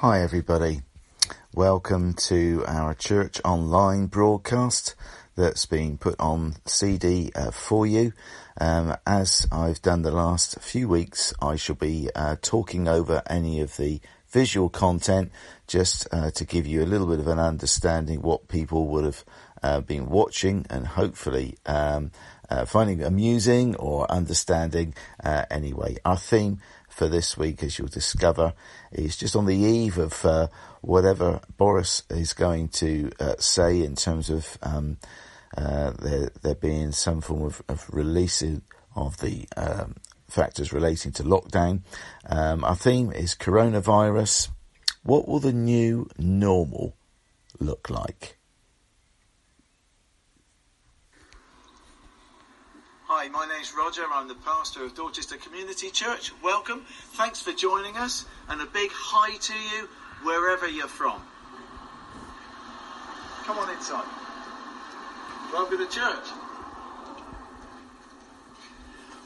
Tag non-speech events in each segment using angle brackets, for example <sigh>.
Hi, everybody. Welcome to our church online broadcast that's been put on CD uh, for you. Um, as I've done the last few weeks, I shall be uh, talking over any of the visual content just uh, to give you a little bit of an understanding what people would have uh, been watching and hopefully um, uh, finding amusing or understanding uh, anyway. Our theme for this week, as you'll discover, is just on the eve of uh, whatever Boris is going to uh, say in terms of um, uh, there, there being some form of, of releasing of the um, factors relating to lockdown. Um, our theme is coronavirus. What will the new normal look like? Hi, my name's Roger. I'm the pastor of Dorchester Community Church. Welcome. Thanks for joining us, and a big hi to you wherever you're from. Come on inside. Welcome to church.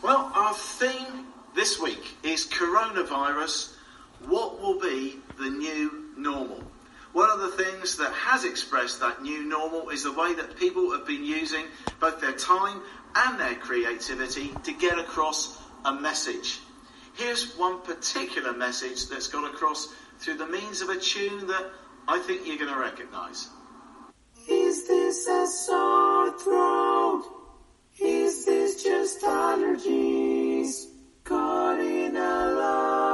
Well, our theme this week is coronavirus. What will be the new normal? One of the things that has expressed that new normal is the way that people have been using both their time and their creativity to get across a message. Here's one particular message that's got across through the means of a tune that I think you're going to recognise. Is this a sore throat? Is this just allergies? Caught in a lockdown,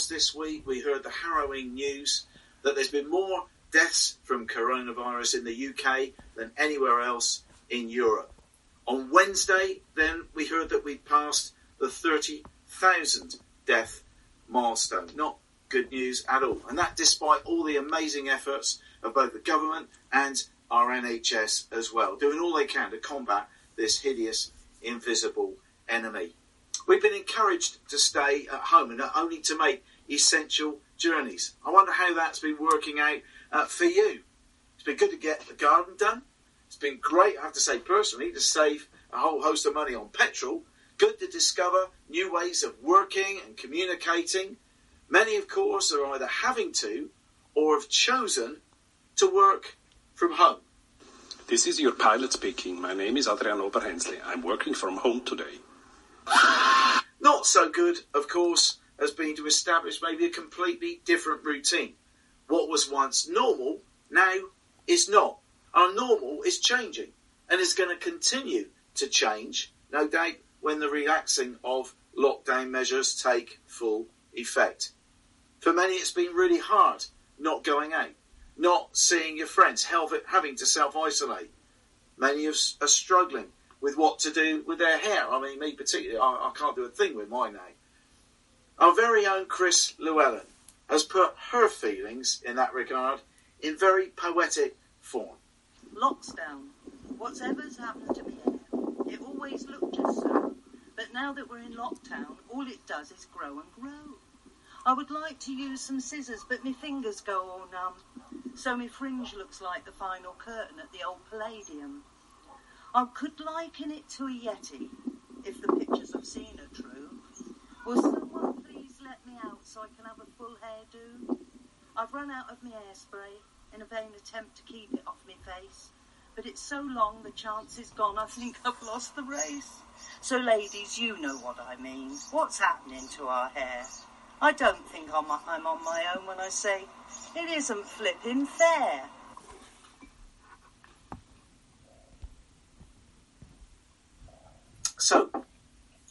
course, this week we heard the harrowing news that there's been more deaths from coronavirus in the UK than anywhere else in Europe. On Wednesday, then we heard that we'd passed the 30,000 death milestone. Not good news at all. And that despite all the amazing efforts of both the government and our NHS as well, doing all they can to combat this hideous, invisible enemy. We've been encouraged to stay at home and only to make essential journeys. I wonder how that's been working out uh, for you. It's been good to get the garden done. It's been great, I have to say personally, to save a whole host of money on petrol. Good to discover new ways of working and communicating. Many, of course, are either having to or have chosen to work from home. This is your pilot speaking. My name is Adrian Oberhensli. I'm working from home today. Not so good, of course, has been to establish maybe a completely different routine. What was once normal now is not. Our normal is changing and is going to continue to change, no doubt, when the relaxing of lockdown measures take full effect. For many, it's been really hard not going out not seeing your friends, having to self isolate. Many are struggling with what to do with their hair. I mean, me particularly, I, I can't do a thing with mine now. Our very own Chris Llewellyn has put her feelings in that regard in very poetic form. Lockdown. Whatever's happened to me, it always looked just so. But now that we're in lockdown, all it does is grow and grow. I would like to use some scissors, but my fingers go all numb. So my fringe looks like the final curtain at the old Palladium. I could liken it to a Yeti, if the pictures I've seen are true. Will someone out so I can have a full hairdo? I've run out of my hairspray in a vain attempt to keep it off my face, but it's so long the chance is gone I think I've lost the race. So ladies, you know what I mean. What's happening to our hair? I don't think I'm, I'm on my own when I say it isn't flipping fair. So,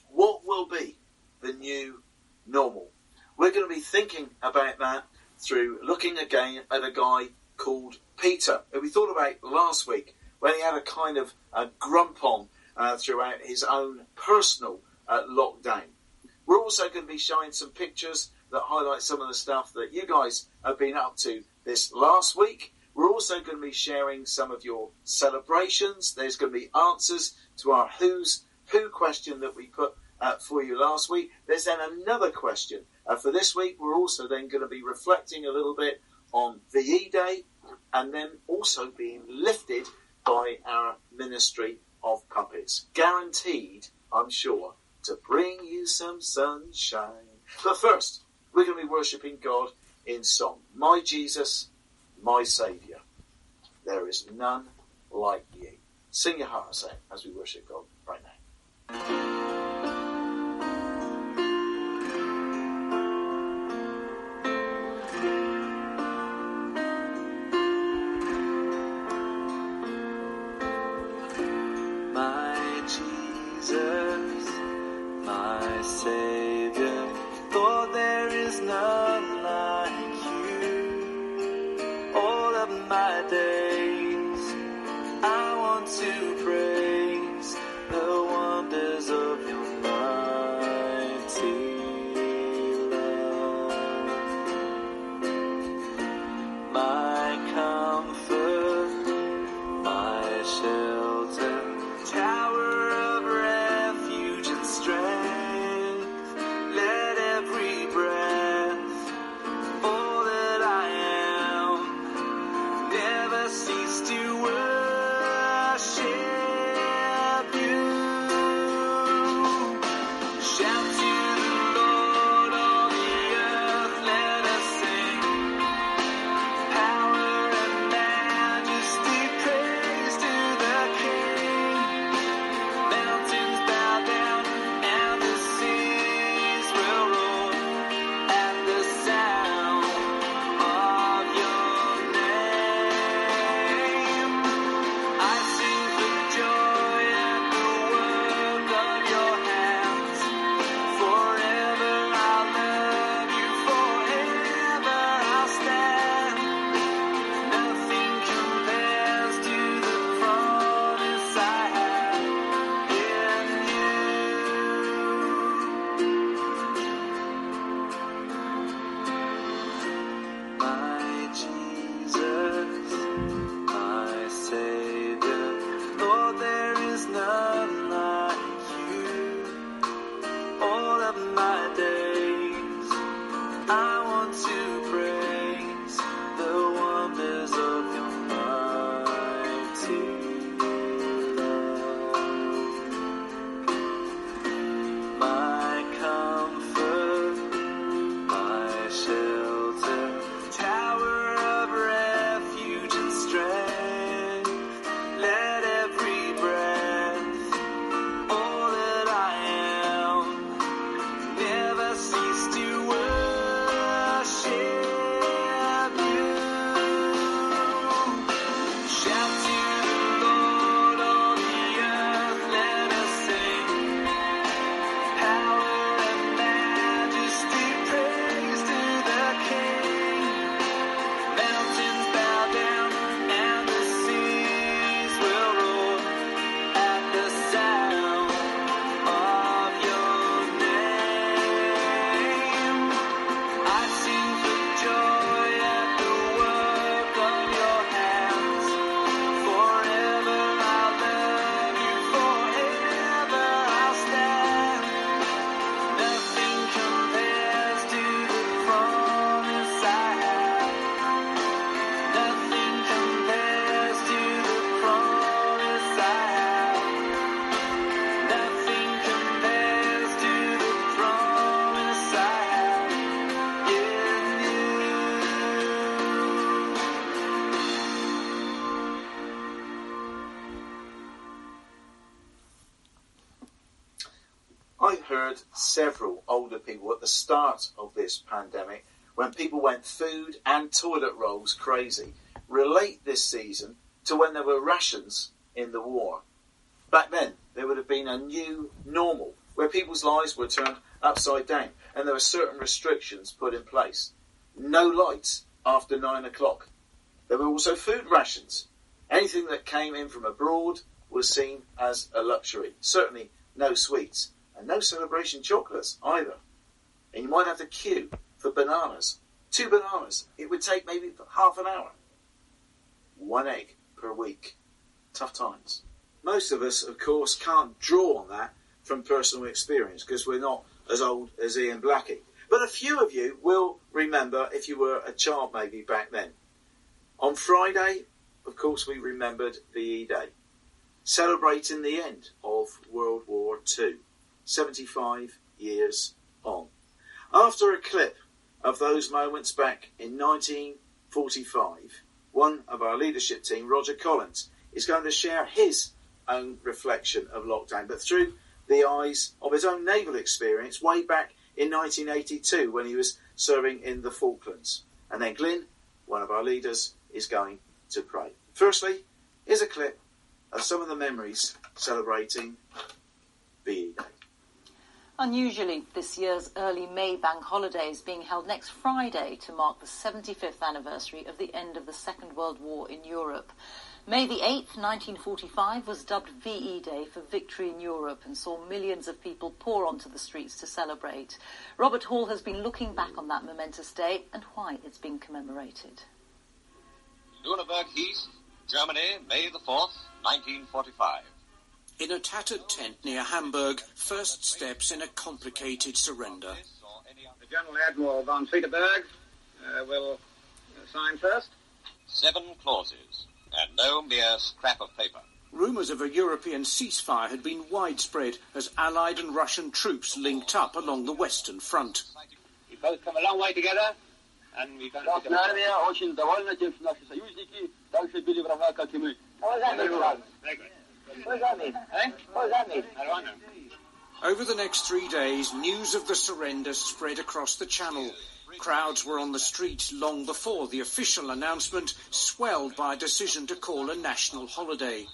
what will be the new normal? We're going to be thinking about that through looking again at a guy called Peter, who we thought about last week when he had a kind of a grump on uh, throughout his own personal uh, lockdown. We're also going to be showing some pictures that highlight some of the stuff that you guys have been up to this last week. We're also going to be sharing some of your celebrations. There's going to be answers to our Who's Who question that we put uh, for you last week. There's then another question uh, for this week. We're also then going to be reflecting a little bit on VE Day and then also being lifted by our Ministry of Puppets. Guaranteed, I'm sure, to bring you some sunshine. But first, we're going to be worshipping God in song. My Jesus, my Saviour. There is none like you. Sing your heart out as we worship God right now. Several older people at the start of this pandemic, when people went food and toilet rolls crazy, relate this season to when there were rations in the war. Back then, there would have been a new normal where people's lives were turned upside down and there were certain restrictions put in place. No lights after nine o'clock. There were also food rations. Anything that came in from abroad was seen as a luxury. Certainly no sweets and no celebration chocolates either. And you might have to queue for bananas. Two bananas. It would take maybe half an hour. One egg per week. Tough times. Most of us, of course, can't draw on that from personal experience because we're not as old as Ian Blackie. But a few of you will remember if you were a child maybe back then. On Friday, of course, we remembered VE Day, celebrating the end of World War II, 75 years on. After a clip of those moments back in 1945, one of our leadership team, Roger Collins, is going to share his own reflection of lockdown, but through the eyes of his own naval experience way back in 1982 when he was serving in the Falklands. And then Glyn, one of our leaders, is going to pray. Firstly, here's a clip of some of the memories celebrating VE Day. Unusually, this year's early May bank holiday is being held next Friday to mark the 75th anniversary of the end of the Second World War in Europe. May the 8th, 1945 was dubbed VE Day for Victory in Europe and saw millions of people pour onto the streets to celebrate. Robert Hall has been looking back on that momentous day and why it's been commemorated. Luneburg Heath, Germany, May the 4th, 1945. In a tattered tent near Hamburg, first steps in a complicated surrender. The General Admiral von Friedeburg uh, will uh, sign first. Seven clauses, and no mere scrap of paper. Rumours of a European ceasefire had been widespread as Allied and Russian troops linked up along the Western Front. We've both come a long way together, and we've done it. Very good. What does that mean? Eh? What does that mean? How do I know? Over the next three days, news of the surrender spread across the Channel. Crowds were on the streets long before the official announcement, swelled by a decision to call a national holiday.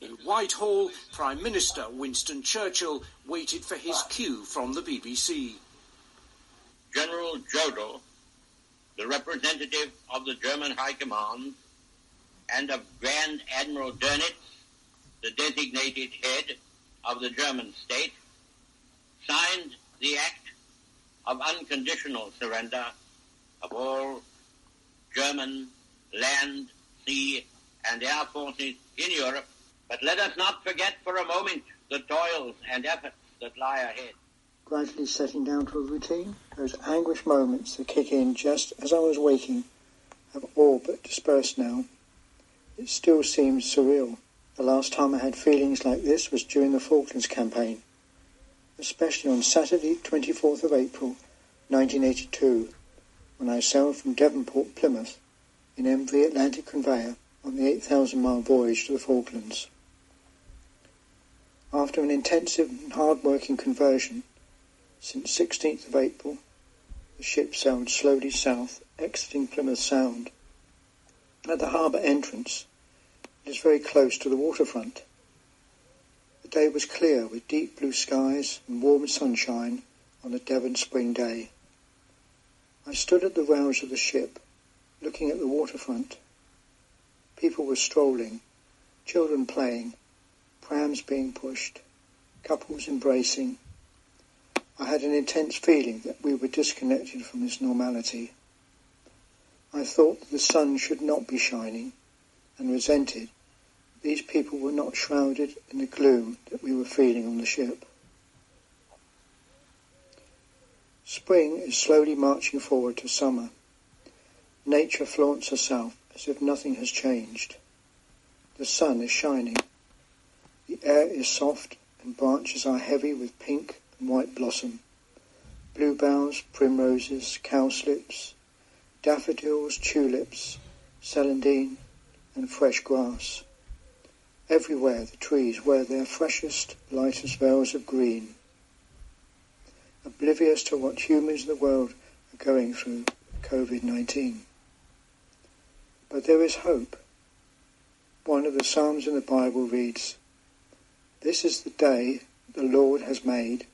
In Whitehall, Prime Minister Winston Churchill waited for his cue from the BBC. General Jodl, the representative of the German High Command, and of Grand Admiral Dönitz, the designated head of the German state, signed the act of unconditional surrender of all German land, sea, and air forces in Europe. But let us not forget for a moment the toils and efforts that lie ahead. gradually settling down to a routine. Those anguish moments that kick in just as I was waking have all but dispersed now. It still seems surreal. The last time I had feelings like this was during the Falklands campaign, especially on Saturday, 24th of April, 1982, when I sailed from Devonport, Plymouth, in MV Atlantic Conveyor on the 8,000 mile voyage to the Falklands. After an intensive and hard-working conversion, since 16th of April, the ship sailed slowly south, exiting Plymouth Sound. At the harbour entrance, is very close to the waterfront. The day was clear with deep blue skies and warm sunshine on a Devon spring day. I stood at the rails of the ship, looking at the waterfront. People were strolling, children playing, prams being pushed, couples embracing, I had an intense feeling that we were disconnected from this normality. I thought the sun should not be shining, and resented these people were not shrouded in the gloom that we were feeling on the ship. Spring is slowly marching forward to summer. Nature flaunts herself as if nothing has changed. The sun is shining. The air is soft and branches are heavy with pink and white blossom. Bluebells, primroses, cowslips, daffodils, tulips, celandine, and fresh grass. Everywhere the trees wear their freshest, lightest veils of green. Oblivious to what humans in the world are going through COVID-19. But there is hope. One of the Psalms in the Bible reads, This is the day the Lord has made.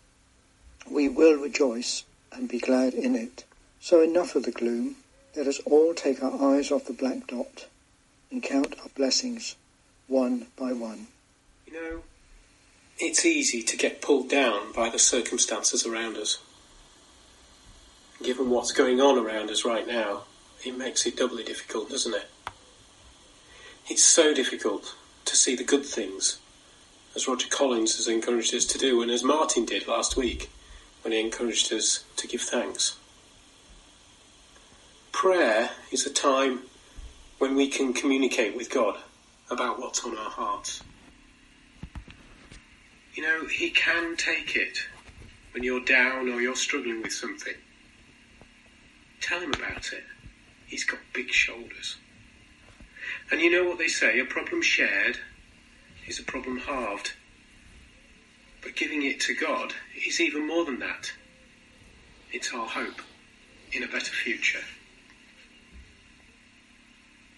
We will rejoice and be glad in it. So enough of the gloom. Let us all take our eyes off the black dot and count our blessings one by one. You know, it's easy to get pulled down by the circumstances around us. Given what's going on around us right now, it makes it doubly difficult, doesn't it? It's so difficult to see the good things, as Roger Collins has encouraged us to do, and as Martin did last week when he encouraged us to give thanks. prayer is a time when we can communicate with God about what's on our hearts. You know, He can take it when you're down or you're struggling with something. Tell Him about it. He's got big shoulders. And you know what they say a problem shared is a problem halved. But giving it to God is even more than that. It's our hope in a better future.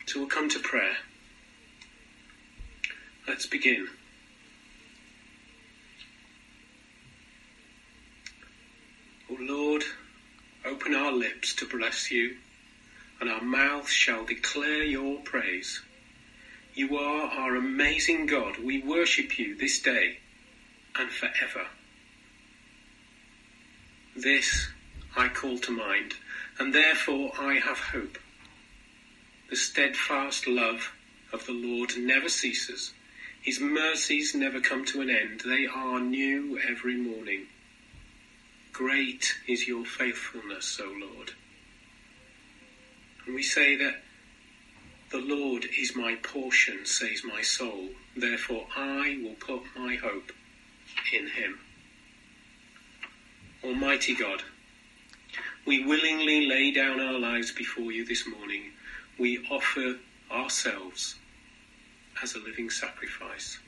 So we'll come to prayer. Let's begin. O Lord, open our lips to bless you, and our mouths shall declare your praise. You are our amazing God. We worship you this day and forever. This I call to mind, and therefore I have hope. The steadfast love of the Lord never ceases. His mercies never come to an end. They are new every morning. Great is your faithfulness, O Lord. And we say that the Lord is my portion, says my soul. Therefore I will put my hope in him. Almighty God, we willingly lay down our lives before you this morning. We offer ourselves as a living sacrifice.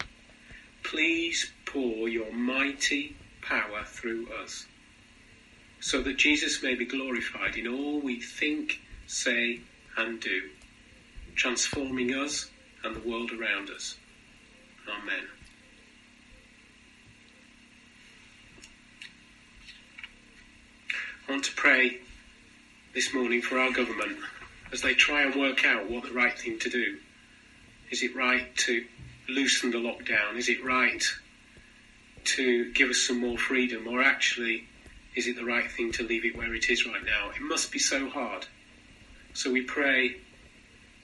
Please pour your mighty power through us so that Jesus may be glorified in all we think, say, and do, transforming us and the world around us. Amen. I want to pray this morning for our government as they try and work out what the right thing to do. Is it right to loosen the lockdown? Is it right to give us some more freedom? Or actually, is it the right thing to leave it where it is right now? It must be so hard. So we pray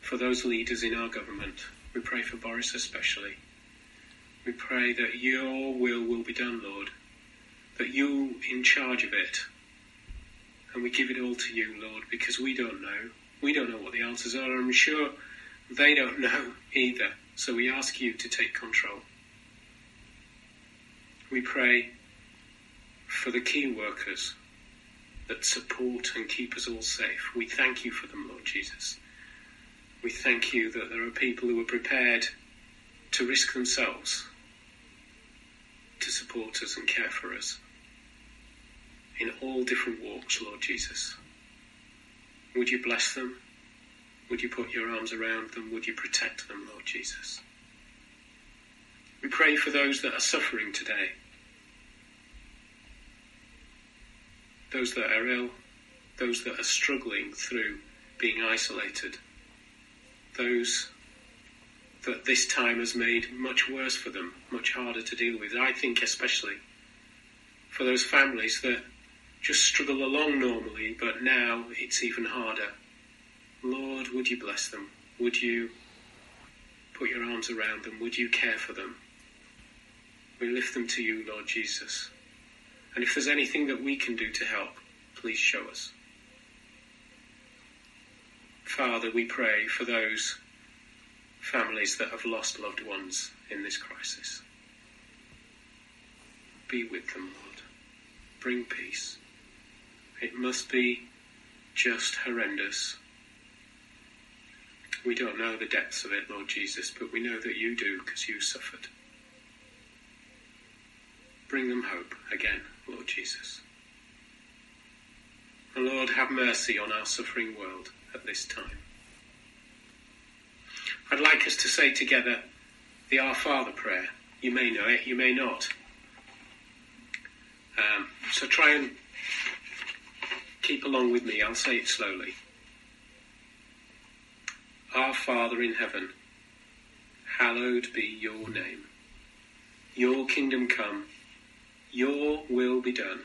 for those leaders in our government. We pray for Boris especially. We pray that your will will be done, Lord, that you're in charge of it. And we give it all to you, Lord, because we don't know. We don't know what the answers are. I'm sure they don't know either. So we ask you to take control. We pray for the key workers that support and keep us all safe. We thank you for them, Lord Jesus. We thank you that there are people who are prepared to risk themselves to support us and care for us in all different walks, Lord Jesus. Would you bless them? Would you put your arms around them? Would you protect them, Lord Jesus? We pray for those that are suffering today, those that are ill, those that are struggling through being isolated, those that this time has made much worse for them, much harder to deal with. I think especially for those families that just struggle along normally, but now it's even harder. Lord, would you bless them? Would you put your arms around them? Would you care for them? We lift them to you, Lord Jesus. And if there's anything that we can do to help, please show us. Father, we pray for those families that have lost loved ones in this crisis. Be with them, Lord. Bring peace. It must be just horrendous. We don't know the depths of it, Lord Jesus, but we know that you do because you suffered. Bring them hope again, Lord Jesus. Lord, have mercy on our suffering world at this time. I'd like us to say together the Our Father prayer. You may know it, you may not. Um, so try and keep along with me. I'll say it slowly. Our Father in heaven, hallowed be your name. Your kingdom come, your will be done,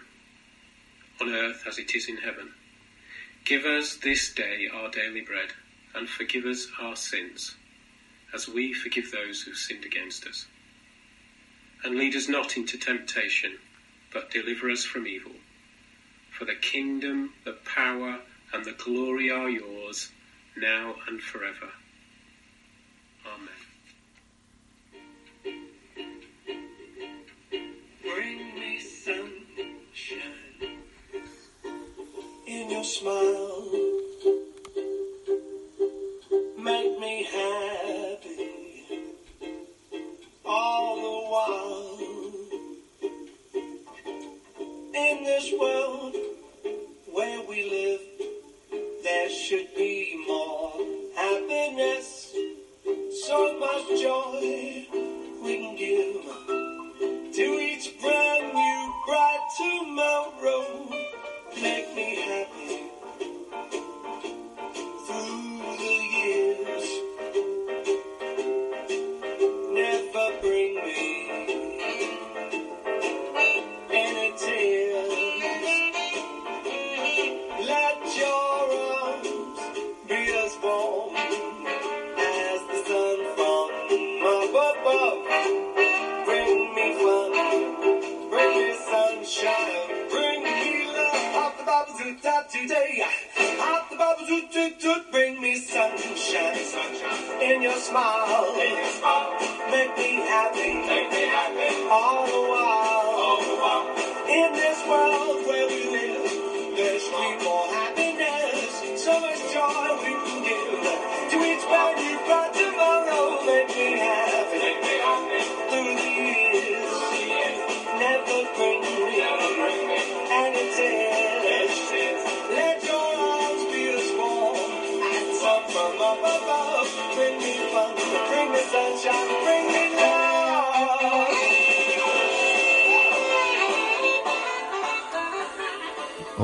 on earth as it is in heaven. Give us this day our daily bread, and forgive us our sins, as we forgive those who sinned against us. And lead us not into temptation, but deliver us from evil. For the kingdom, the power, and the glory are yours, now and forever. Amen. Bring me sunshine in your smile. Make me happy all the while. In this world where we live, there should be more happiness, so much joy we can give to each brand new bright tomorrow. Make me happy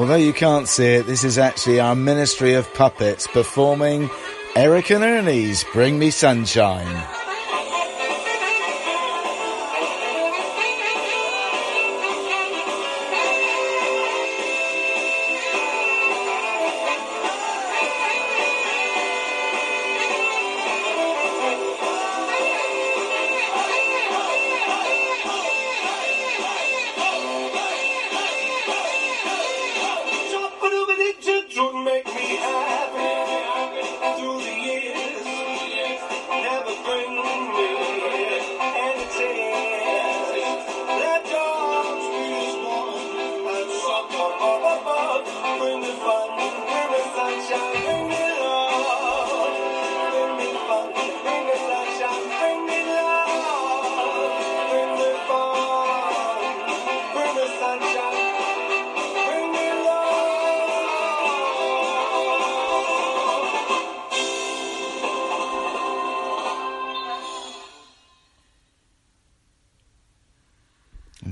Although you can't see it, this is actually our Ministry of Puppets performing Eric and Ernie's Bring Me Sunshine.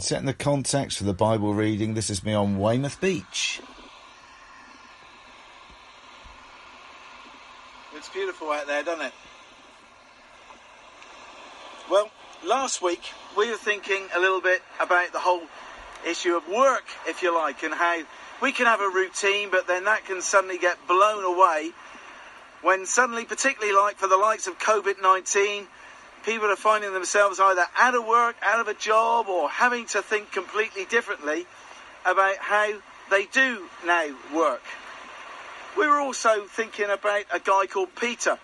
Setting the context for the Bible reading, this is me on Weymouth Beach. It's beautiful out there, doesn't it? Well, last week we were thinking a little bit about the whole issue of work, if you like, and how we can have a routine, but then that can suddenly get blown away when suddenly, particularly like for the likes of COVID 19, people are finding themselves either out of work, out of a job, or having to think completely differently about how they do now work. We were also thinking about a guy called Peter,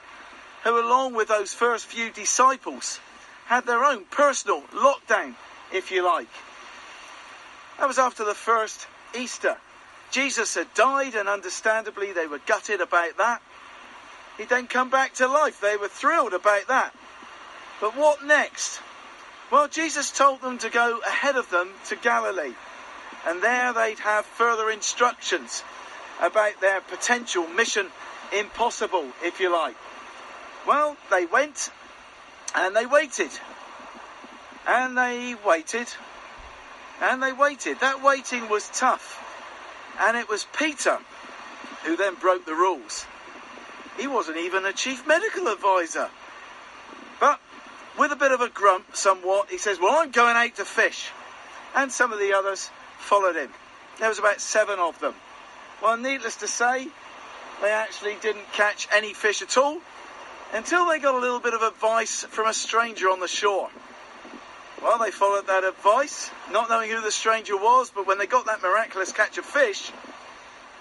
who, along with those first few disciples, had their own personal lockdown, if you like. That was after the first Easter. Jesus had died, and understandably, they were gutted about that. He'd then come back to life. They were thrilled about that. But what next? Well, Jesus told them to go ahead of them to Galilee, and there they'd have further instructions about their potential mission impossible, if you like. Well, they went and they waited. And they waited. And they waited. That waiting was tough. And it was Peter who then broke the rules. He wasn't even a chief medical advisor. With a bit of a grump, somewhat, he says, Well, I'm going out to fish. And some of the others followed him. There was about seven of them. Well, needless to say, they actually didn't catch any fish at all until they got a little bit of advice from a stranger on the shore. Well, they followed that advice, not knowing who the stranger was, but when they got that miraculous catch of fish,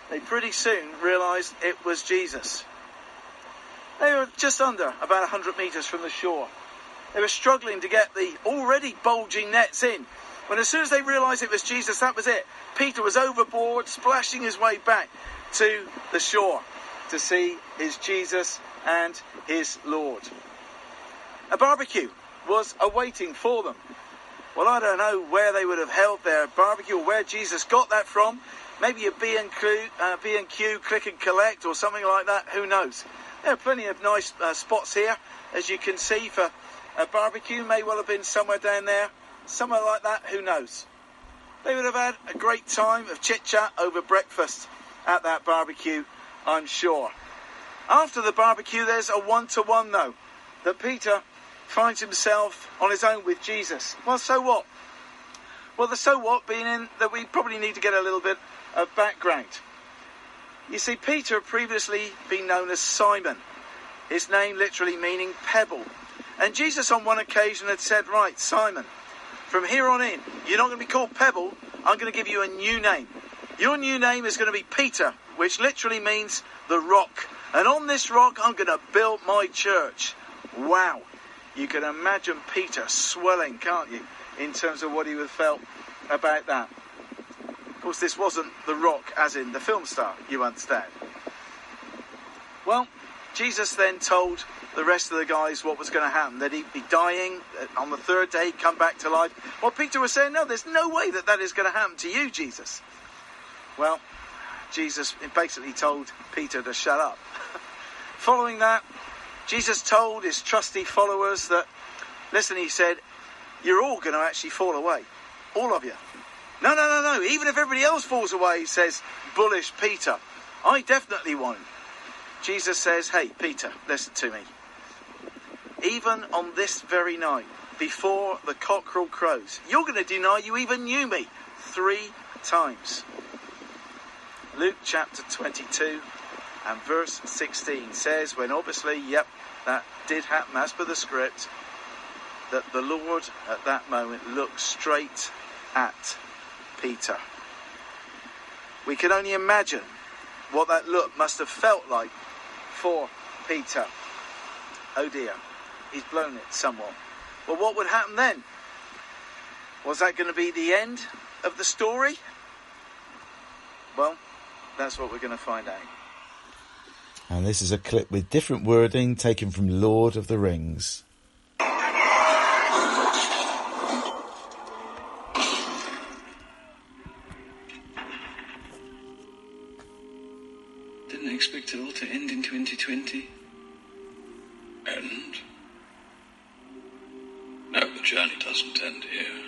they pretty soon realised it was Jesus. They were just under about 100 metres from the shore. They were struggling to get the already bulging nets in. When as soon as they realised it was Jesus, that was it. Peter was overboard, splashing his way back to the shore to see his Jesus and his Lord. A barbecue was awaiting for them. Well, I don't know where they would have held their barbecue or where Jesus got that from. Maybe a B&Q, uh, B&Q click and collect or something like that. Who knows? There are plenty of nice uh, spots here, as you can see, for a barbecue. May well have been somewhere down there. Somewhere like that. Who knows? They would have had a great time of chit chat over breakfast at that barbecue, I'm sure. After the barbecue, there's a one to one, though, that Peter finds himself on his own with Jesus. Well, so what? Well, the so what being in that we probably need to get a little bit of background. You see, Peter had previously been known as Simon, his name literally meaning pebble. And Jesus on one occasion had said, Right, Simon, from here on in, you're not going to be called Pebble, I'm going to give you a new name. Your new name is going to be Peter, which literally means the rock. And on this rock, I'm going to build my church. Wow. You can imagine Peter swelling, can't you, in terms of what he would have felt about that. Of course, this wasn't the rock, as in the film star, you understand. Well, Jesus then told the rest of the guys what was going to happen, that he'd be dying uh, on the third day, come back to life. Well, Peter was saying, no, there's no way that that is going to happen to you, Jesus. Well, Jesus basically told Peter to shut up. <laughs> Following that, Jesus told his trusty followers that, listen, he said, you're all going to actually fall away. All of you. No, no, no, no. Even if everybody else falls away, he says bullish Peter. I definitely won't. Jesus says, hey, Peter, listen to me. Even on this very night, before the cockerel crows, you're going to deny you even knew me three times. Luke chapter 22 and verse 16 says, when obviously, yep, that did happen as per the script, that the Lord at that moment looked straight at Peter. We can only imagine what that look must have felt like for Peter. Oh dear, he's blown it somewhat. Well, what would happen then? Was that going to be the end of the story? Well, that's what we're going to find out. And this is a clip with different wording taken from Lord of the Rings. Didn't expect it all to end in 2020. Doesn't end here.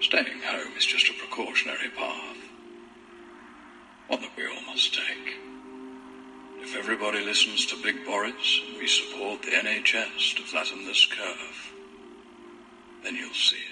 Staying home is just a precautionary path. One that we all must take. If everybody listens to Big Boris and we support the NHS to flatten this curve, then you'll see it.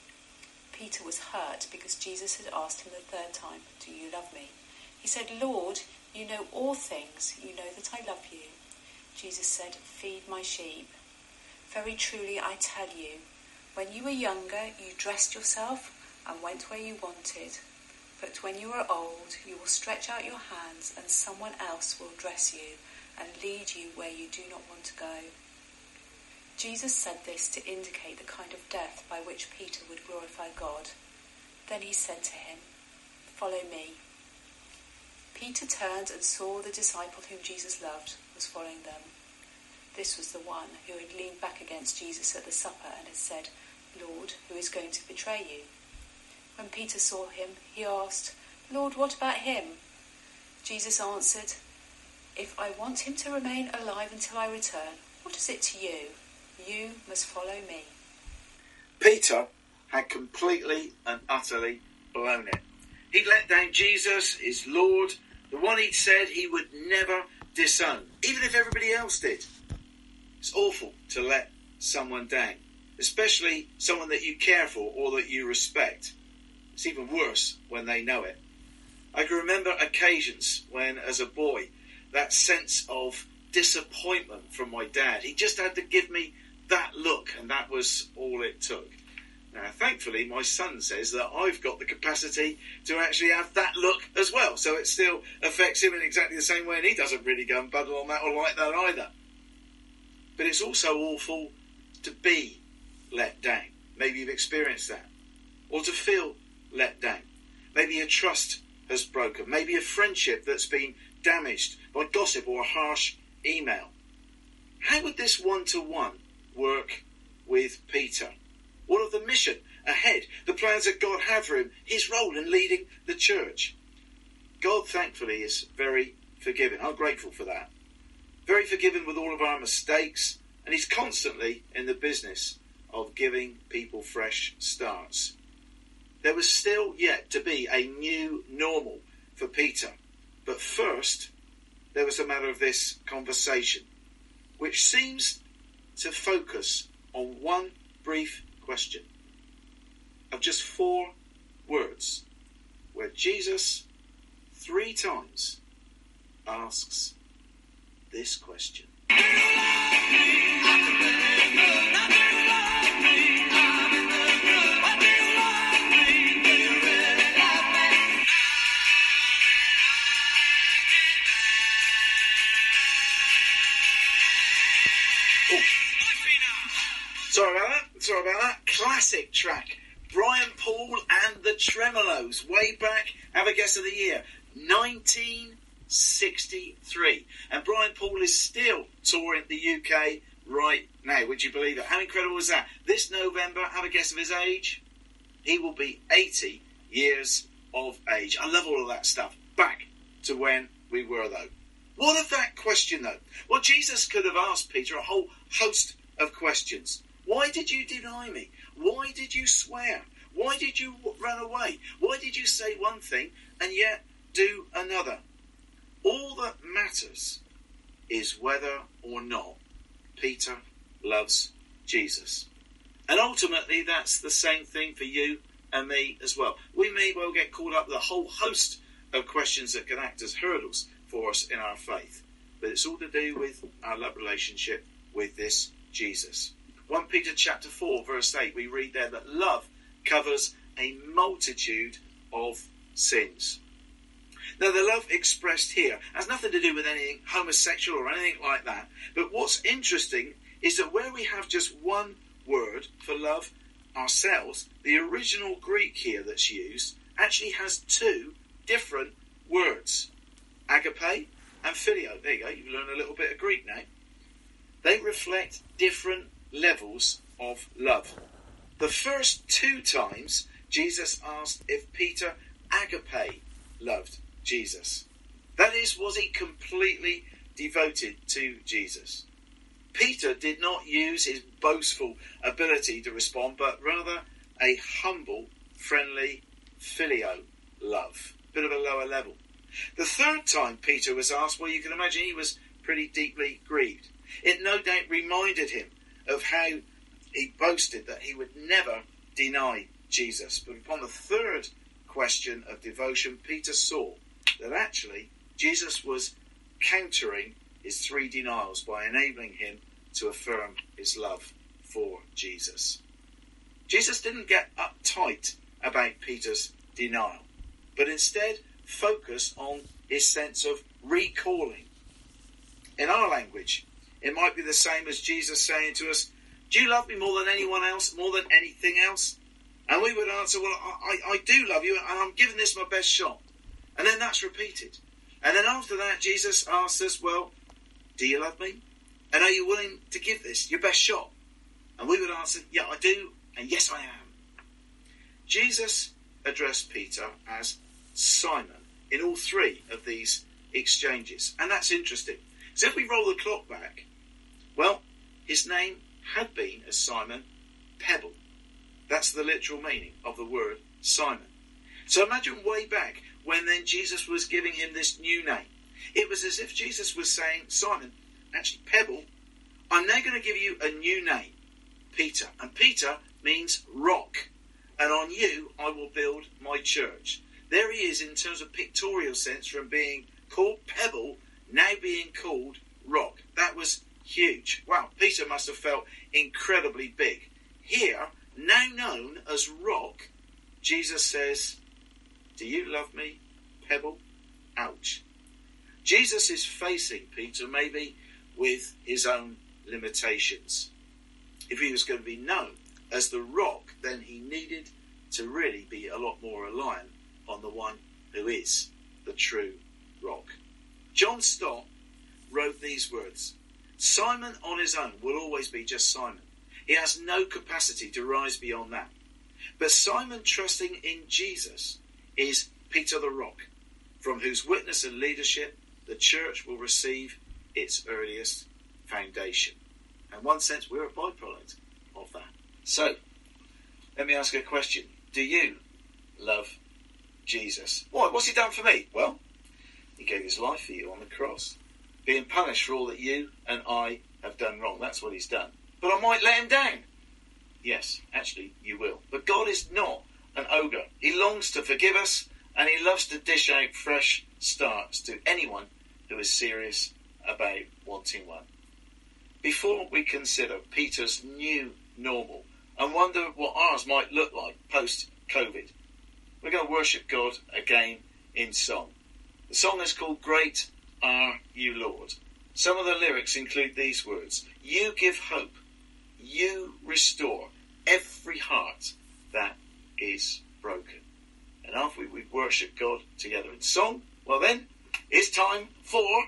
Peter was hurt because Jesus had asked him the third time, Do you love me? He said, Lord, you know all things. You know that I love you. Jesus said, Feed my sheep. Very truly I tell you, when you were younger, you dressed yourself and went where you wanted. But when you are old, you will stretch out your hands, and someone else will dress you and lead you where you do not want to go. Jesus said this to indicate the kind of death by which Peter would glorify God. Then he said to him, Follow me. Peter turned and saw the disciple whom Jesus loved was following them. This was the one who had leaned back against Jesus at the supper and had said, Lord, who is going to betray you? When Peter saw him, he asked, Lord, what about him? Jesus answered, If I want him to remain alive until I return, what is it to you? You must follow me. Peter had completely and utterly blown it. He'd let down Jesus, his Lord, the one he'd said he would never disown, even if everybody else did. It's awful to let someone down, especially someone that you care for or that you respect. It's even worse when they know it. I can remember occasions when, as a boy, that sense of disappointment from my dad, he just had to give me that look, and that was all it took. Now, thankfully, my son says that I've got the capacity to actually have that look as well, so it still affects him in exactly the same way, and he doesn't really go and buddle on that or like that either. But it's also awful to be let down. Maybe you've experienced that. Or to feel let down. Maybe a trust has broken. Maybe a friendship that's been damaged by gossip or a harsh email. How would this one to one work with Peter? What of the mission ahead, the plans that God had for him, his role in leading the church? God, thankfully, is very forgiving. I'm grateful for that. Very forgiving with all of our mistakes, and He's constantly in the business of giving people fresh starts. There was still yet to be a new normal for Peter. But first, there was a matter of this conversation, which seems to focus on one brief question of just four words, where Jesus three times asks this question. Sorry about that. Classic track. Brian Poole and the Tremeloes, way back, have a guess of the year, 1963. And Brian Poole is still touring the UK right now. Would you believe it? How incredible is that? This November, have a guess of his age? He will be 80 years of age. I love all of that stuff. Back to when we were, though. What of that question, though? Well, Jesus could have asked Peter a whole host of questions. Why did you deny me? Why did you swear? Why did you run away? Why did you say one thing and yet do another? All that matters is whether or not Peter loves Jesus. And ultimately, that's the same thing for you and me as well. We may well get caught up with a whole host of questions that can act as hurdles for us in our faith. But it's all to do with our love relationship with this Jesus. 1 Peter chapter 4 verse 8 we read there that love covers a multitude of sins. Now the love expressed here has nothing to do with anything homosexual or anything like that. But what's interesting is that where we have just one word for love ourselves, the original Greek here that's used actually has two different words. Agape and phileo. There you go, you learn a little bit of Greek now. They reflect different levels of love. The first two times Jesus asked if Peter agape loved Jesus. That is, was he completely devoted to Jesus? Peter did not use his boastful ability to respond, but rather a humble, friendly, phileo love. Bit of a lower level. The third time Peter was asked, well, you can imagine he was pretty deeply grieved. It no doubt reminded him of how he boasted that he would never deny Jesus. But upon the third question of devotion, Peter saw that actually Jesus was countering his three denials by enabling him to affirm his love for Jesus. Jesus didn't get uptight about Peter's denial, but instead focused on his sense of recalling in our language. It might be the same as Jesus saying to us, Do you love me more than anyone else, more than anything else? And we would answer, Well, I, I, do love you, and I'm giving this my best shot. And then that's repeated. And then after that, Jesus asks us, Well, do you love me? And are you willing to give this your best shot? And we would answer, Yeah, I do, and yes, I am. Jesus addressed Peter as Simon in all three of these exchanges. And that's interesting. So if we roll the clock back, well, his name had been, as Simon, Pebble. That's the literal meaning of the word Simon. So imagine way back when then Jesus was giving him this new name. It was as if Jesus was saying, Simon, actually, Pebble, I'm now going to give you a new name, Peter. And Peter means rock. And on you I will build my church. There he is in terms of pictorial sense from being called Pebble, now being called Rock. That was huge. Wow, Peter must have felt incredibly big. Here, now known as Rock, Jesus says, Do you love me, Pebble? Ouch. Jesus is facing Peter maybe with his own limitations. If he was going to be known as the rock, then he needed to really be a lot more reliant on the one who is the true rock. John Stott wrote these words Simon on his own will always be just Simon. He has no capacity to rise beyond that. But Simon trusting in Jesus is Peter the Rock, from whose witness and leadership the church will receive its earliest foundation. In one sense, we're a byproduct of that. So, let me ask you a question. Do you love Jesus? Why? What's he done for me? Well, he gave his life for you on the cross, being punished for all that you and I have done wrong. That's what he's done. But I might let him down. Yes, actually, you will. But God is not an ogre. He longs to forgive us, and he loves to dish out fresh starts to anyone who is serious about wanting one. Before we consider Peter's new normal and wonder what ours might look like post COVID, we're going to worship God again in song. The song is called Great Are You Lord. Some of the lyrics include these words You give hope, you restore every heart that is broken. And after we worship God together in song, well then, it's time for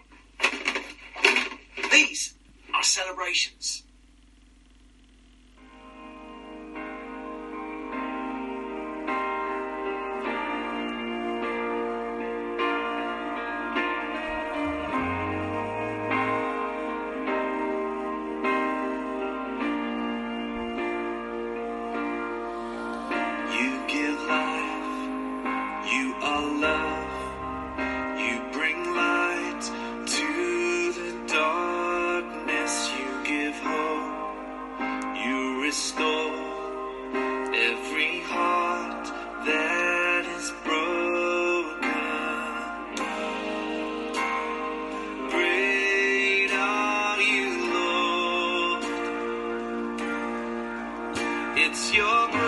these are celebrations. It's your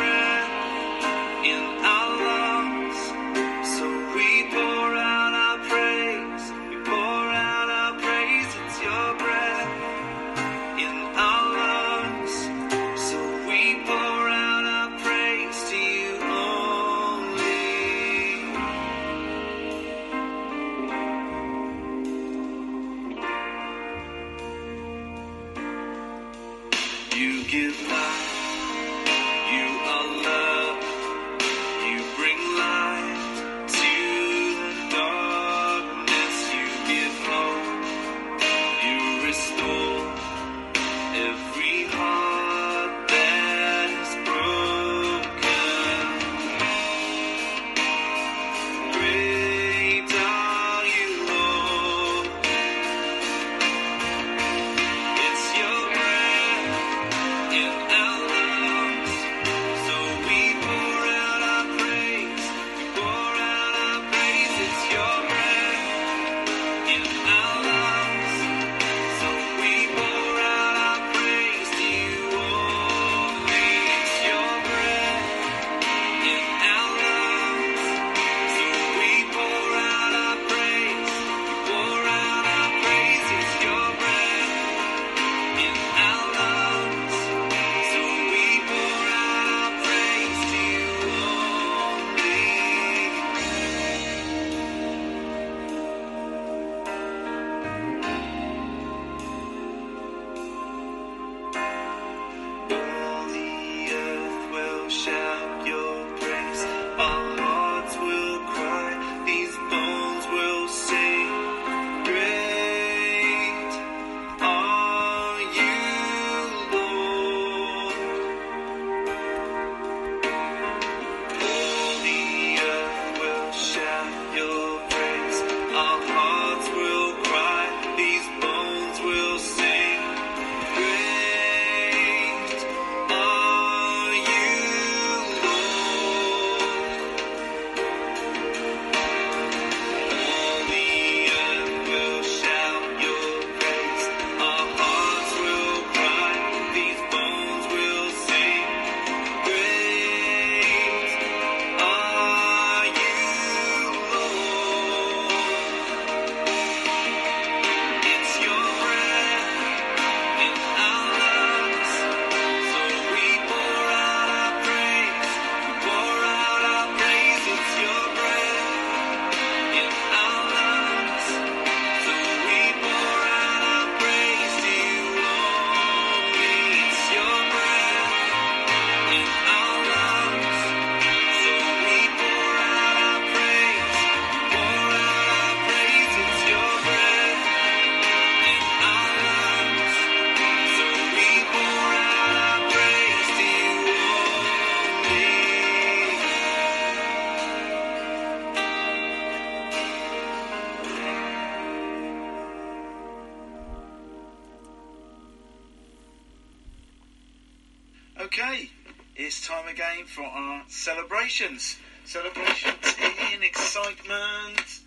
it's time again for our celebrations. Celebrations in excitement.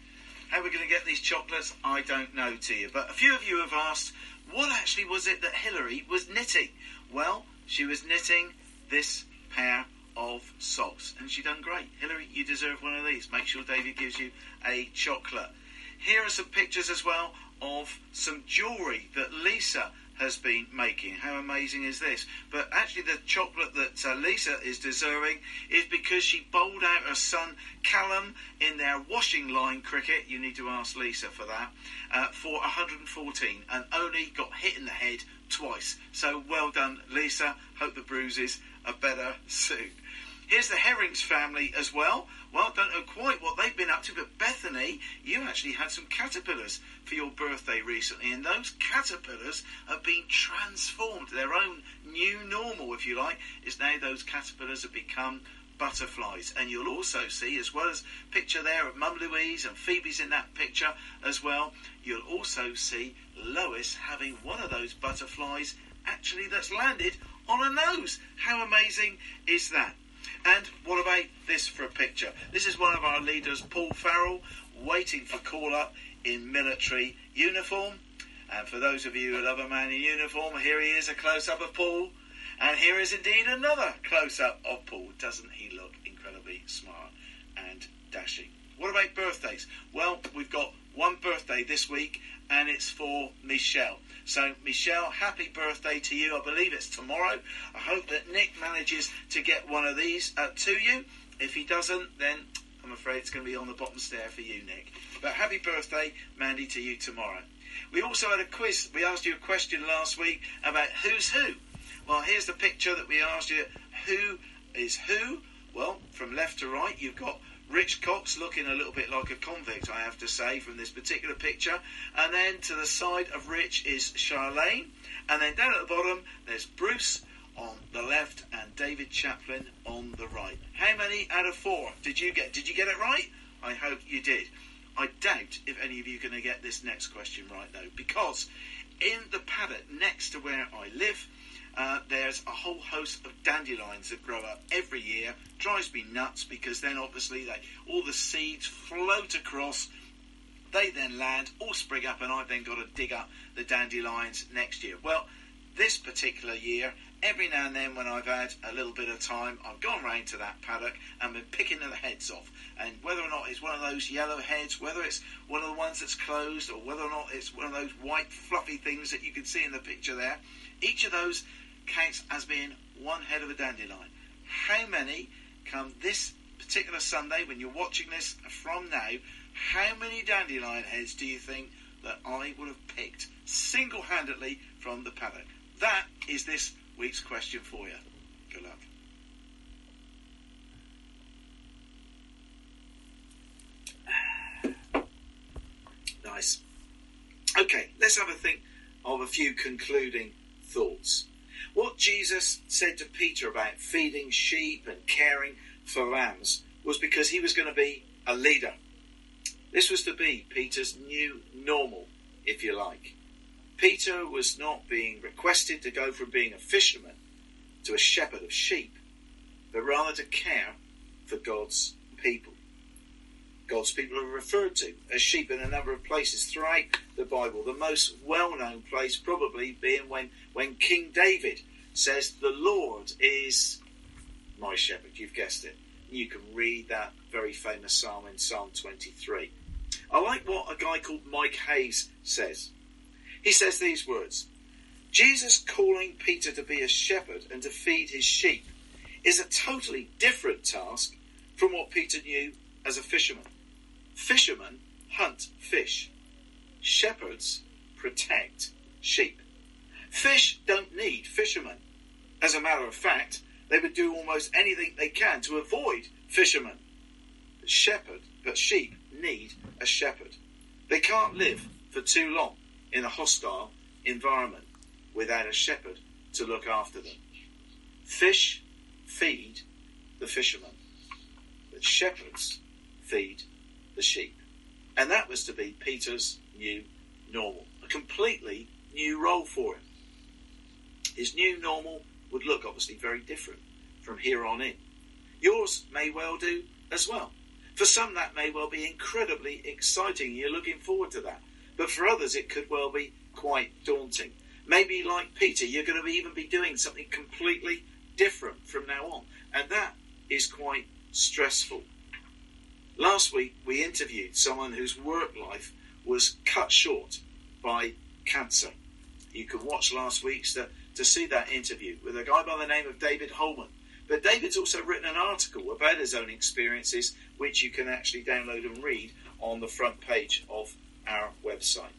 How are we're going to get these chocolates, I don't know to you. But a few of you have asked, what actually was it that Hillary was knitting? Well, she was knitting this pair of socks, and she done great. Hillary, you deserve one of these. Make sure David gives you a chocolate. Here are some pictures as well of some jewellery that Lisa has been making. How amazing is this? But actually, the chocolate that uh, Lisa is deserving is because she bowled out her son Callum in their washing line cricket. You need to ask Lisa for that uh, for 114 and only got hit in the head twice. So well done, Lisa. Hope the bruises are better soon. Here's the Herrings family as well. Well, don't know quite what they've been up to, but Bethany, you actually had some caterpillars for your birthday recently, and those caterpillars have been transformed. Their own new normal, if you like, is now those caterpillars have become butterflies. And you'll also see, as well as picture there of Mum Louise and Phoebe's in that picture as well, you'll also see Lois having one of those butterflies actually that's landed on her nose. How amazing is that? And what about this for a picture? This is one of our leaders, Paul Farrell, waiting for call up in military uniform. And for those of you who love a man in uniform, here he is, a close up of Paul. And here is indeed another close up of Paul. Doesn't he look incredibly smart and dashing? What about birthdays? Well, we've got one birthday this week, and it's for Michelle. So, Michelle, happy birthday to you. I believe it's tomorrow. I hope that Nick manages to get one of these uh, to you. If he doesn't, then I'm afraid it's going to be on the bottom stair for you, Nick. But happy birthday, Mandy, to you tomorrow. We also had a quiz. We asked you a question last week about who's who. Well, here's the picture that we asked you. Who is who? Well, from left to right, you've got Rich Cox looking a little bit like a convict, I have to say, from this particular picture. And then to the side of Rich is Charlene. And then down at the bottom, there's Bruce on the left and David Chaplin on the right. How many out of four did you get? Did you get it right? I hope you did. I doubt if any of you are going to get this next question right, though, because in the paddock next to where I live, uh, there's a whole host of dandelions that grow up every year. Drives me nuts because then obviously they all the seeds float across. They then land, all spring up, and I've then got to dig up the dandelions next year. Well, this particular year, every now and then when I've had a little bit of time, I've gone round to that paddock and been picking the heads off. And whether or not it's one of those yellow heads, whether it's one of the ones that's closed, or whether or not it's one of those white fluffy things that you can see in the picture there, each of those counts as being one head of a dandelion. How many come this particular Sunday when you're watching this from now? How many dandelion heads do you think that I would have picked single handedly from the paddock? That is this week's question for you. Good luck. <sighs> Nice. Okay, let's have a think of a few concluding thoughts. What Jesus said to Peter about feeding sheep and caring for lambs was because he was going to be a leader. This was to be Peter's new normal, if you like. Peter was not being requested to go from being a fisherman to a shepherd of sheep, but rather to care for God's people. God's people are referred to as sheep in a number of places throughout the Bible. The most well-known place probably being when, when King David says, the Lord is my shepherd. You've guessed it. You can read that very famous psalm in Psalm 23. I like what a guy called Mike Hayes says. He says these words, Jesus calling Peter to be a shepherd and to feed his sheep is a totally different task from what Peter knew as a fisherman. Fishermen hunt fish. Shepherds protect sheep. Fish don't need fishermen. As a matter of fact, they would do almost anything they can to avoid fishermen. But shepherd, but sheep need a shepherd. They can't live for too long in a hostile environment without a shepherd to look after them. Fish feed the fishermen, but shepherds feed the sheep. And that was to be Peter's new normal, a completely new role for him. His new normal would look obviously very different from here on in. Yours may well do as well. For some, that may well be incredibly exciting. You're looking forward to that. But for others, it could well be quite daunting. Maybe, like Peter, you're going to even be doing something completely different from now on. And that is quite stressful. Last week, we interviewed someone whose work life was cut short by cancer. You can watch last week's to, to see that interview with a guy by the name of David Holman. But David's also written an article about his own experiences, which you can actually download and read on the front page of our website.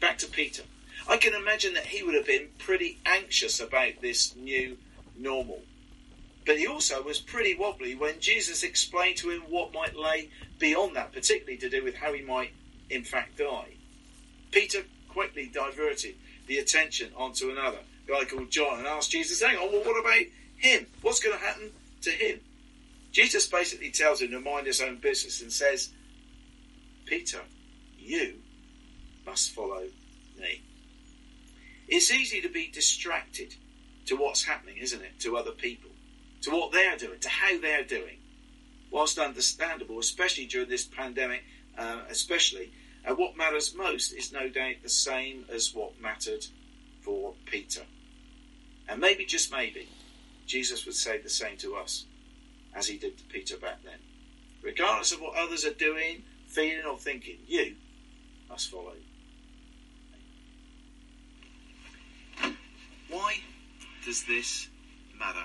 Back to Peter. I can imagine that he would have been pretty anxious about this new normal. But he also was pretty wobbly when Jesus explained to him what might lay beyond that, particularly to do with how he might, in fact, die. Peter quickly diverted the attention onto another guy called John and asked Jesus, hang on, well, what about him? What's going to happen to him? Jesus basically tells him to mind his own business and says, Peter, you must follow me. It's easy to be distracted to what's happening, isn't it, to other people, to what they're doing, to how they're doing. Whilst understandable, especially during this pandemic, uh, especially, uh, what matters most is no doubt the same as what mattered for Peter. And maybe, just maybe, Jesus would say the same to us as he did to Peter back then. Regardless of what others are doing, feeling, or thinking, you must follow. Why does this matter?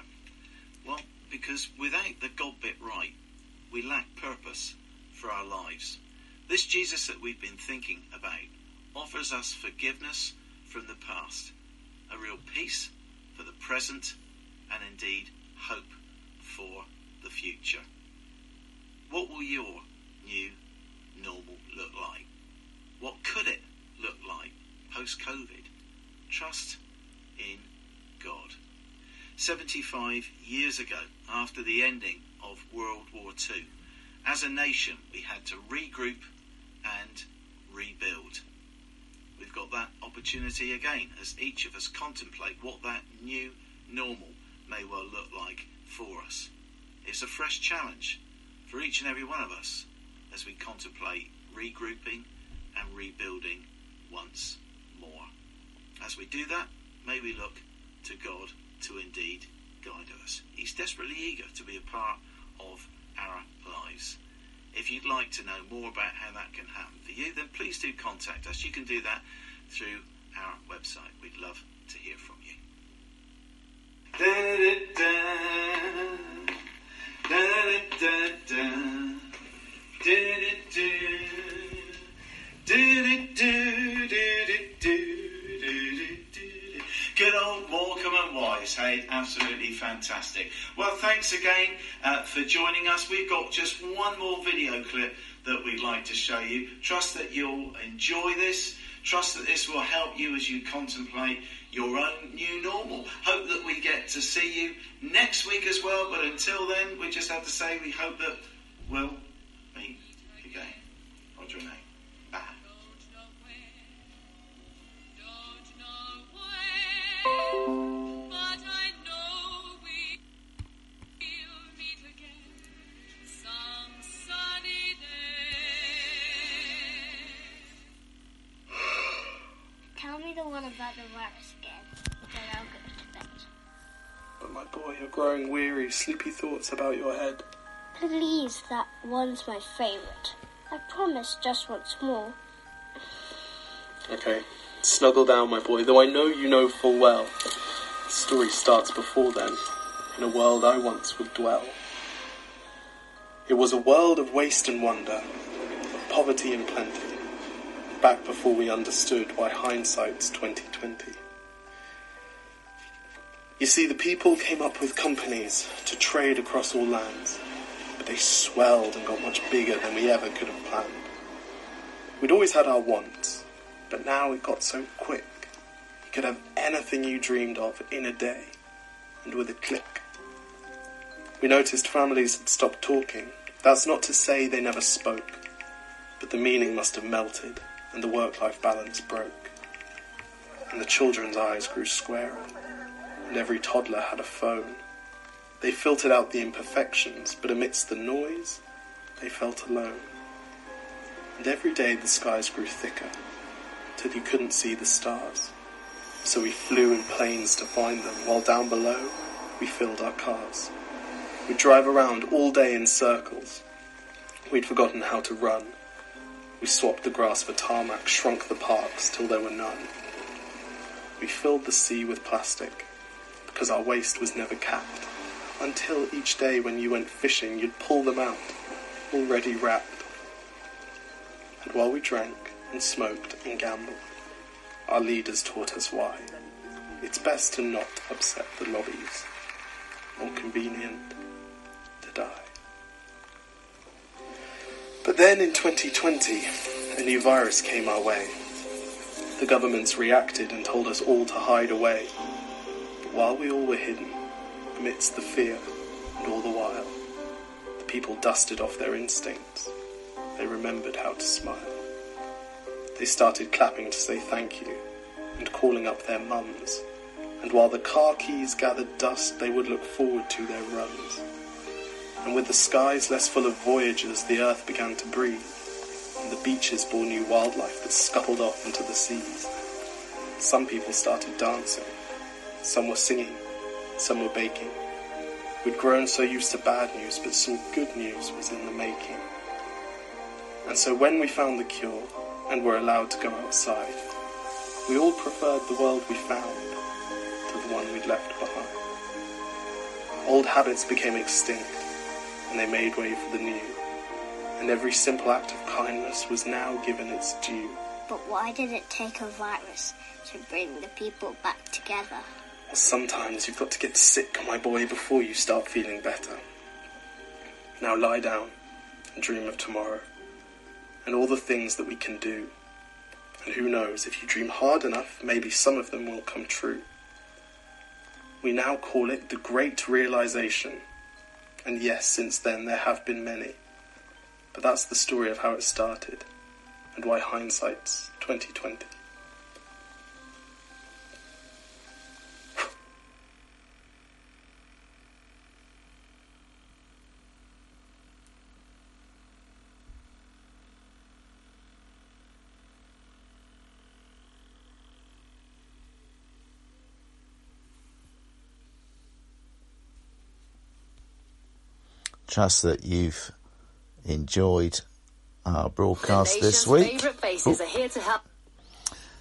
Because without the God bit right, we lack purpose for our lives. This Jesus that we've been thinking about offers us forgiveness from the past, a real peace for the present, and indeed hope for the future. What will your new normal look like? What could it look like post COVID? Trust in God. 75 years ago, after the ending of World War II, as a nation we had to regroup and rebuild. We've got that opportunity again as each of us contemplate what that new normal may well look like for us. It's a fresh challenge for each and every one of us as we contemplate regrouping and rebuilding once more. As we do that, may we look to God to indeed guide us. He's desperately eager to be a part of our lives. If you'd like to know more about how that can happen for you, then please do contact us. You can do that through our website. We'd love to hear from you. Good old Morecambe and Wise, hey, absolutely fantastic. Well, thanks again uh, for joining us. We've got just one more video clip that we'd like to show you. Trust that you'll enjoy this. Trust that this will help you as you contemplate your own new normal. Hope that we get to see you next week as well, but until then, we just have to say we hope that we'll meet again. Roger and the one about the virus again, then I'll go to bed. But my boy, you're growing weary, sleepy thoughts about your head. Please, that one's my favourite. I promise just once more. Okay, snuggle down, my boy, though I know you know full well. The story starts before then, in a world I once would dwell. It was a world of waste and wonder, of poverty and plenty, back before we understood why hindsight's 2020. You see, the people came up with companies to trade across all lands, but they swelled and got much bigger than we ever could have planned. We'd always had our wants, but now it got so quick. You could have anything you dreamed of in a day, and with a click. We noticed families had stopped talking. That's not to say they never spoke, but the meaning must have melted, and the work life balance broke. And the children's eyes grew squarer, and every toddler had a phone. They filtered out the imperfections, but amidst the noise, they felt alone. And every day the skies grew thicker, till you couldn't see the stars. So we flew in planes to find them, while down below we filled our cars. We'd drive around all day in circles. We'd forgotten how to run. We swapped the grass for tarmac, shrunk the parks till there were none. We filled the sea with plastic, because our waste was never capped. Until each day when you went fishing, you'd pull them out, already wrapped. And while we drank and smoked and gambled, our leaders taught us why. It's best to not upset the lobbies. More convenient to die. But then in 2020, a new virus came our way. The governments reacted and told us all to hide away. But while we all were hidden, amidst the fear and all the while, the people dusted off their instincts. They remembered how to smile. They started clapping to say thank you and calling up their mums. And while the car keys gathered dust, they would look forward to their runs. And with the skies less full of voyagers, the earth began to breathe, and the beaches bore new wildlife that scuttled off into the seas. Some people started dancing, some were singing, some were baking. We'd grown so used to bad news, but some good news was in the making. And so when we found the cure and were allowed to go outside, we all preferred the world we found to the one we'd left behind. Old habits became extinct, and they made way for the new. And every simple act of kindness was now given its due. But why did it take a virus to bring the people back together? Well, sometimes you've got to get sick, my boy, before you start feeling better. Now lie down and dream of tomorrow and all the things that we can do. And who knows, if you dream hard enough, maybe some of them will come true. We now call it the Great Realization. And yes, since then there have been many. But that's the story of how it started and why hindsight's 2020. Trust that you've enjoyed our broadcast this week. Favourite faces are here to help.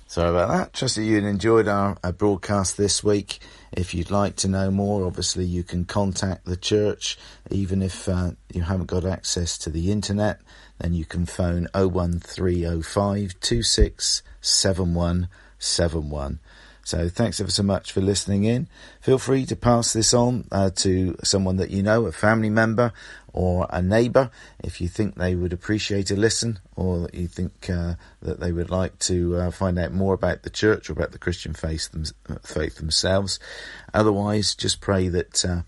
Sorry about that. Trust that you enjoyed our, our broadcast this week. If you'd like to know more, obviously you can contact the church. Even if uh, you haven't got access to the internet, then you can phone 01305 267171. So thanks ever so much for listening in. Feel free to pass this on uh, to someone that you know, a family member or a neighbour, if you think they would appreciate a listen or you think uh, that they would like to uh, find out more about the church or about the Christian faith, them- faith themselves. Otherwise, just pray that uh,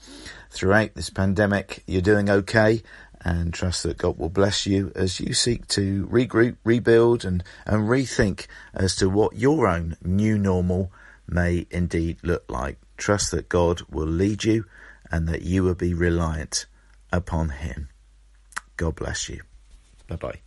throughout this pandemic you're doing okay and trust that God will bless you as you seek to regroup, rebuild and, and rethink as to what your own new normal may indeed look like. Trust that God will lead you and that you will be reliant upon Him. God bless you. Bye bye.